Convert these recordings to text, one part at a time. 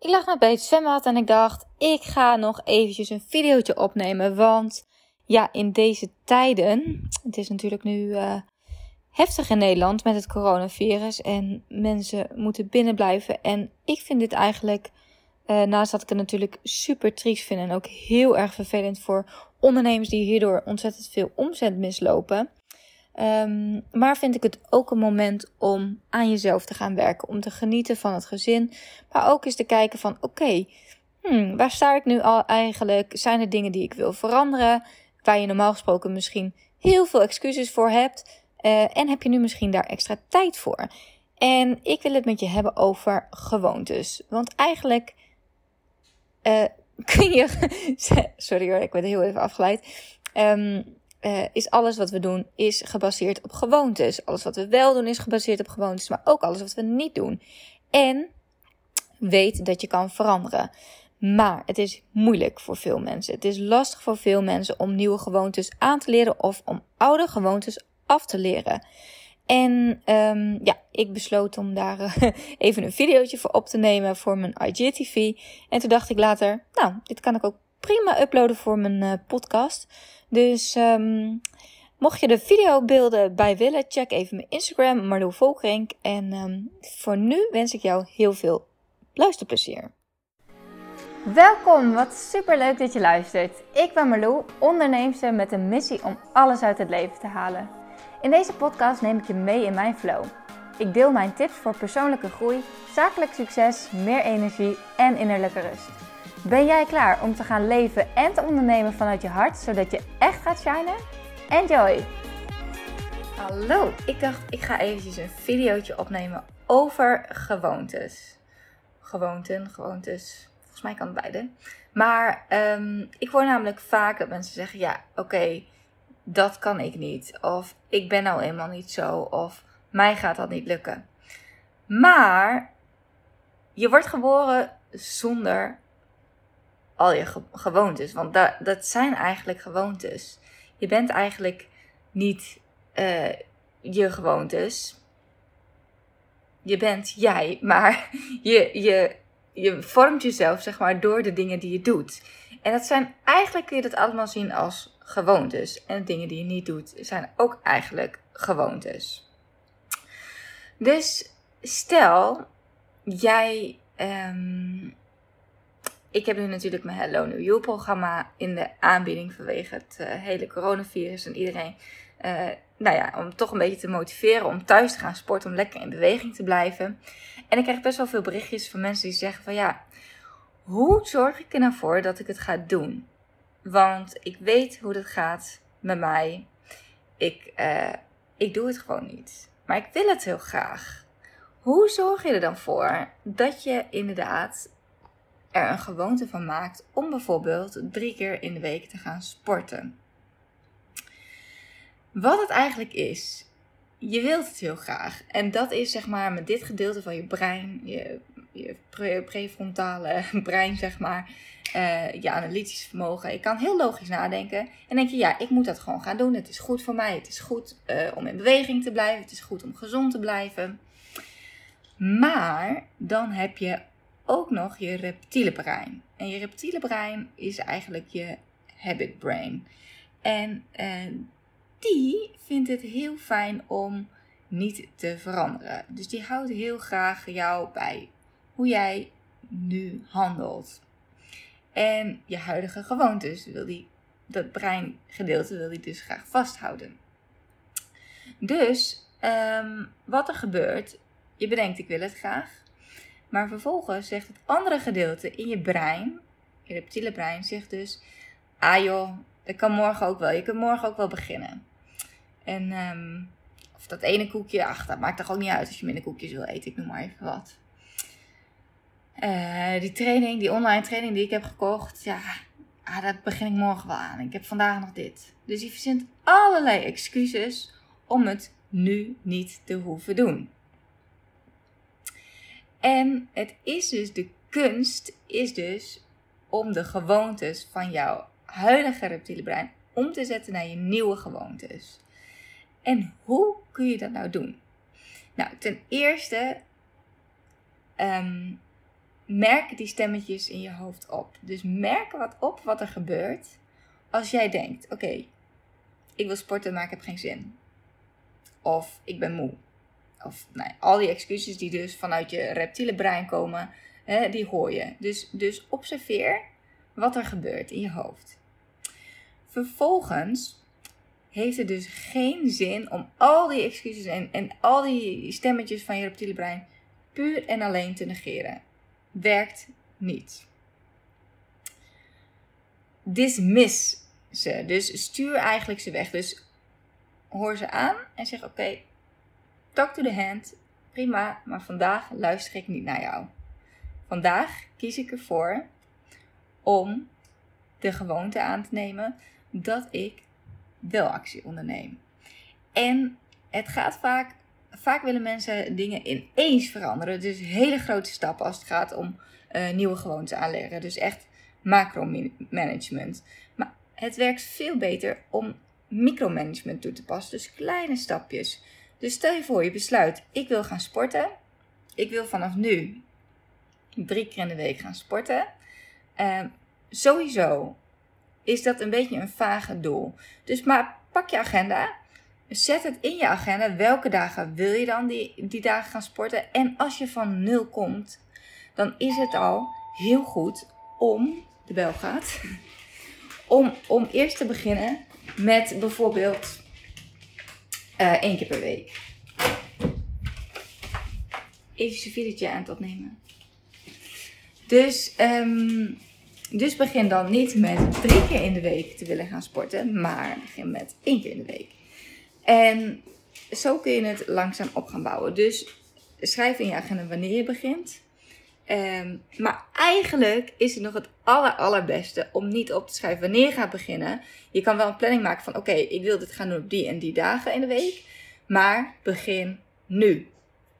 Ik lag net bij het zwembad en ik dacht, ik ga nog eventjes een videootje opnemen. Want ja, in deze tijden, het is natuurlijk nu uh, heftig in Nederland met het coronavirus en mensen moeten binnen blijven. En ik vind dit eigenlijk, uh, naast dat ik het natuurlijk super triest vind en ook heel erg vervelend voor ondernemers die hierdoor ontzettend veel omzet mislopen. Um, maar vind ik het ook een moment om aan jezelf te gaan werken. Om te genieten van het gezin. Maar ook eens te kijken van oké, hmm, waar sta ik nu al eigenlijk? Zijn er dingen die ik wil veranderen? Waar je normaal gesproken misschien heel veel excuses voor hebt. Uh, en heb je nu misschien daar extra tijd voor? En ik wil het met je hebben over gewoontes. Want eigenlijk uh, kun je. Sorry hoor, ik ben heel even afgeleid. Um, uh, is alles wat we doen is gebaseerd op gewoontes. Alles wat we wel doen is gebaseerd op gewoontes, maar ook alles wat we niet doen. En weet dat je kan veranderen. Maar het is moeilijk voor veel mensen. Het is lastig voor veel mensen om nieuwe gewoontes aan te leren of om oude gewoontes af te leren. En um, ja, ik besloot om daar uh, even een videootje voor op te nemen voor mijn IGTV. En toen dacht ik later, nou, dit kan ik ook prima uploaden voor mijn uh, podcast. Dus um, mocht je de videobeelden bij willen, check even mijn Instagram, Marlo Volkrink. En um, voor nu wens ik jou heel veel luisterplezier. Welkom, wat super leuk dat je luistert. Ik ben Marlo, onderneemster met een missie om alles uit het leven te halen. In deze podcast neem ik je mee in mijn flow. Ik deel mijn tips voor persoonlijke groei, zakelijk succes, meer energie en innerlijke rust. Ben jij klaar om te gaan leven en te ondernemen vanuit je hart, zodat je echt gaat shinen? Enjoy! Hallo, ik dacht ik ga eventjes een videootje opnemen over gewoontes. Gewoonten, gewoontes. Volgens mij kan het beide. Maar um, ik hoor namelijk vaak dat mensen zeggen: ja, oké, dat kan ik niet. Of ik ben nou eenmaal niet zo. Of mij gaat dat niet lukken. Maar je wordt geboren zonder al je gewoontes. Want dat, dat zijn eigenlijk gewoontes. Je bent eigenlijk niet uh, je gewoontes. Je bent jij, maar je, je, je vormt jezelf zeg maar door de dingen die je doet. En dat zijn eigenlijk kun je dat allemaal zien als gewoontes. En de dingen die je niet doet zijn ook eigenlijk gewoontes. Dus stel jij um, ik heb nu natuurlijk mijn Hello New You programma in de aanbieding vanwege het uh, hele coronavirus. En iedereen, uh, nou ja, om toch een beetje te motiveren om thuis te gaan sporten, om lekker in beweging te blijven. En ik krijg best wel veel berichtjes van mensen die zeggen van ja, hoe zorg ik er nou voor dat ik het ga doen? Want ik weet hoe dat gaat met mij. Ik, uh, ik doe het gewoon niet. Maar ik wil het heel graag. Hoe zorg je er dan voor dat je inderdaad er een gewoonte van maakt om bijvoorbeeld drie keer in de week te gaan sporten. Wat het eigenlijk is, je wilt het heel graag. En dat is zeg maar met dit gedeelte van je brein, je, je prefrontale brein, zeg maar, uh, je analytisch vermogen. Je kan heel logisch nadenken. En denk je, ja, ik moet dat gewoon gaan doen. Het is goed voor mij. Het is goed uh, om in beweging te blijven. Het is goed om gezond te blijven. Maar dan heb je ook nog je reptiele brein. En je reptiele brein is eigenlijk je habit brain. En uh, die vindt het heel fijn om niet te veranderen. Dus die houdt heel graag jou bij hoe jij nu handelt. En je huidige gewoontes wil die, dat breingedeelte wil die dus graag vasthouden. Dus um, wat er gebeurt, je bedenkt ik wil het graag. Maar vervolgens zegt het andere gedeelte in je brein, je reptiele brein, zegt dus: Ah joh, dat kan morgen ook wel. Je kunt morgen ook wel beginnen. En um, of dat ene koekje, ach, dat maakt toch ook niet uit als je minder koekjes wil eten. Ik noem maar even wat. Uh, die training, die online training die ik heb gekocht, ja, ah, dat begin ik morgen wel aan. Ik heb vandaag nog dit. Dus je verzint allerlei excuses om het nu niet te hoeven doen. En het is dus, de kunst is dus om de gewoontes van jouw huidige reptiele brein om te zetten naar je nieuwe gewoontes. En hoe kun je dat nou doen? Nou, ten eerste um, merk die stemmetjes in je hoofd op. Dus merk wat op wat er gebeurt als jij denkt: oké, ik wil sporten, maar ik heb geen zin. Of ik ben moe. Of al die excuses die dus vanuit je reptiele brein komen, hè, die hoor je. Dus, dus observeer wat er gebeurt in je hoofd. Vervolgens heeft het dus geen zin om al die excuses en, en al die stemmetjes van je reptiele brein puur en alleen te negeren. Werkt niet. Dismiss ze. Dus stuur eigenlijk ze weg. Dus hoor ze aan en zeg: Oké, talk to the hand. Prima, maar vandaag luister ik niet naar jou. Vandaag kies ik ervoor om de gewoonte aan te nemen dat ik wel actie onderneem. En het gaat vaak, vaak willen mensen dingen ineens veranderen. Dus hele grote stappen als het gaat om uh, nieuwe gewoonten aanleggen. Dus echt macro-management. Maar het werkt veel beter om micromanagement toe te passen. Dus kleine stapjes. Dus stel je voor, je besluit, ik wil gaan sporten. Ik wil vanaf nu drie keer in de week gaan sporten. Uh, sowieso is dat een beetje een vage doel. Dus maar pak je agenda. Zet het in je agenda. Welke dagen wil je dan die, die dagen gaan sporten? En als je van nul komt, dan is het al heel goed om, de bel gaat, om, om eerst te beginnen met bijvoorbeeld uh, één keer per week. Even een videootje aan het opnemen. Dus um, dus begin dan niet met drie keer in de week te willen gaan sporten, maar begin met één keer in de week. En zo kun je het langzaam op gaan bouwen. Dus schrijf in je agenda wanneer je begint. Um, maar eigenlijk is het nog het aller, allerbeste om niet op te schrijven wanneer je gaat beginnen. Je kan wel een planning maken van oké, ik wil dit gaan doen op die en die dagen in de week. Maar begin nu.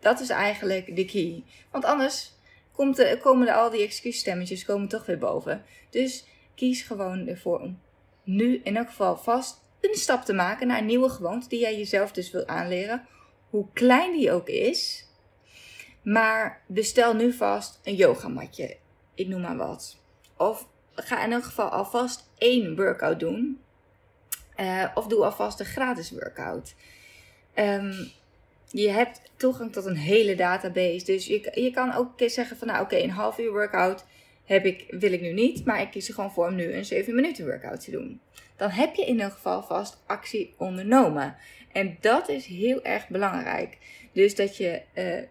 Dat is eigenlijk de key. Want anders komt er, komen er al die excuusstemmetjes komen toch weer boven. Dus kies gewoon ervoor om nu in elk geval vast een stap te maken naar een nieuwe gewoonte die jij jezelf dus wil aanleren. Hoe klein die ook is. Maar bestel nu vast een yogamatje. Ik noem maar wat. Of ga in elk geval alvast één workout doen. Uh, of doe alvast een gratis workout. Um, je hebt toegang tot een hele database. Dus je, je kan ook zeggen van nou oké, een half uur workout heb ik, wil ik nu niet. Maar ik kies er gewoon voor om nu een 7 minuten workout te doen. Dan heb je in ieder geval vast actie ondernomen. En dat is heel erg belangrijk. Dus dat je uh,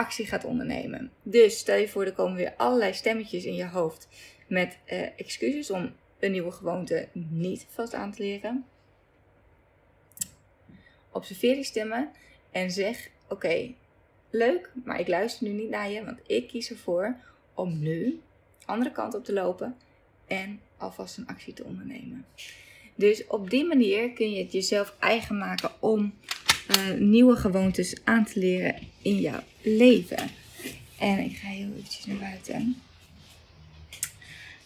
actie gaat ondernemen. Dus stel je voor, er komen weer allerlei stemmetjes in je hoofd met uh, excuses om een nieuwe gewoonte niet vast aan te leren. Observeer die stemmen en zeg: Oké, leuk, maar ik luister nu niet naar je, want ik kies ervoor om nu andere kant op te lopen en alvast een actie te ondernemen. Dus op die manier kun je het jezelf eigen maken om uh, nieuwe gewoontes aan te leren in jouw leven. En ik ga heel eventjes naar buiten.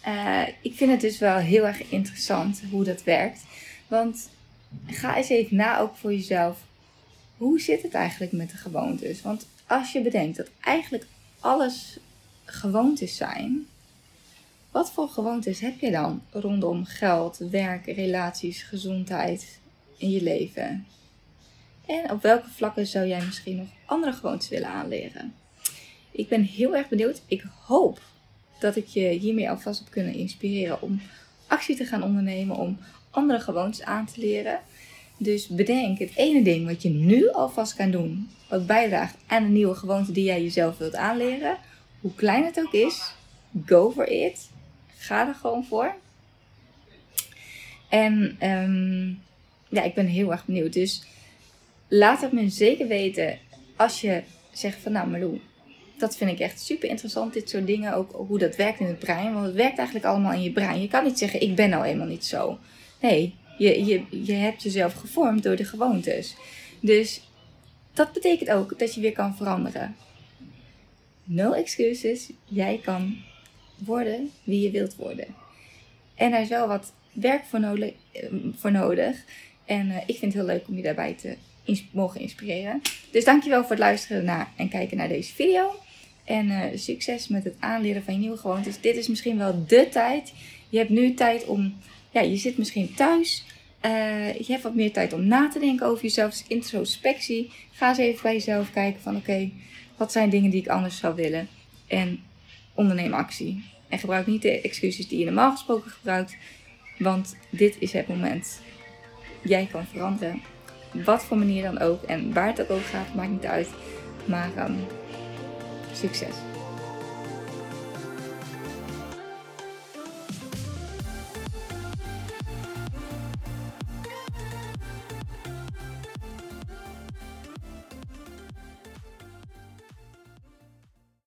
Uh, ik vind het dus wel heel erg interessant hoe dat werkt. Want ga eens even na ook voor jezelf hoe zit het eigenlijk met de gewoontes? Want als je bedenkt dat eigenlijk alles gewoontes zijn, wat voor gewoontes heb je dan rondom geld, werk, relaties, gezondheid in je leven? En op welke vlakken zou jij misschien nog andere gewoontes willen aanleren? Ik ben heel erg benieuwd. Ik hoop dat ik je hiermee alvast heb kunnen inspireren om actie te gaan ondernemen, om andere gewoontes aan te leren. Dus bedenk het ene ding wat je nu alvast kan doen, wat bijdraagt aan een nieuwe gewoonte die jij jezelf wilt aanleren. Hoe klein het ook is, go for it. Ga er gewoon voor. En um, ja, ik ben heel erg benieuwd. Dus laat het me zeker weten als je zegt van nou Marlou, dat vind ik echt super interessant. Dit soort dingen, ook hoe dat werkt in het brein. Want het werkt eigenlijk allemaal in je brein. Je kan niet zeggen ik ben nou eenmaal niet zo. Nee, je, je, je hebt jezelf gevormd door de gewoontes. Dus dat betekent ook dat je weer kan veranderen. No excuses. Jij kan worden wie je wilt worden. En daar is wel wat werk voor nodig. Eh, nodig. En uh, ik vind het heel leuk om je daarbij te ins mogen inspireren. Dus dankjewel voor het luisteren naar en kijken naar deze video. En uh, succes met het aanleren van je nieuwe gewoontes. Dit is misschien wel de tijd. Je hebt nu tijd om, ja, je zit misschien thuis. Uh, je hebt wat meer tijd om na te denken over jezelf. Dus introspectie. Ga eens even bij jezelf kijken van oké, wat zijn dingen die ik anders zou willen? En onderneem actie. En gebruik niet de excuses die je normaal gesproken gebruikt. Want dit is het moment. Jij kan veranderen. Wat voor manier dan ook. En waar het ook over gaat, maakt niet uit. Maar um, succes.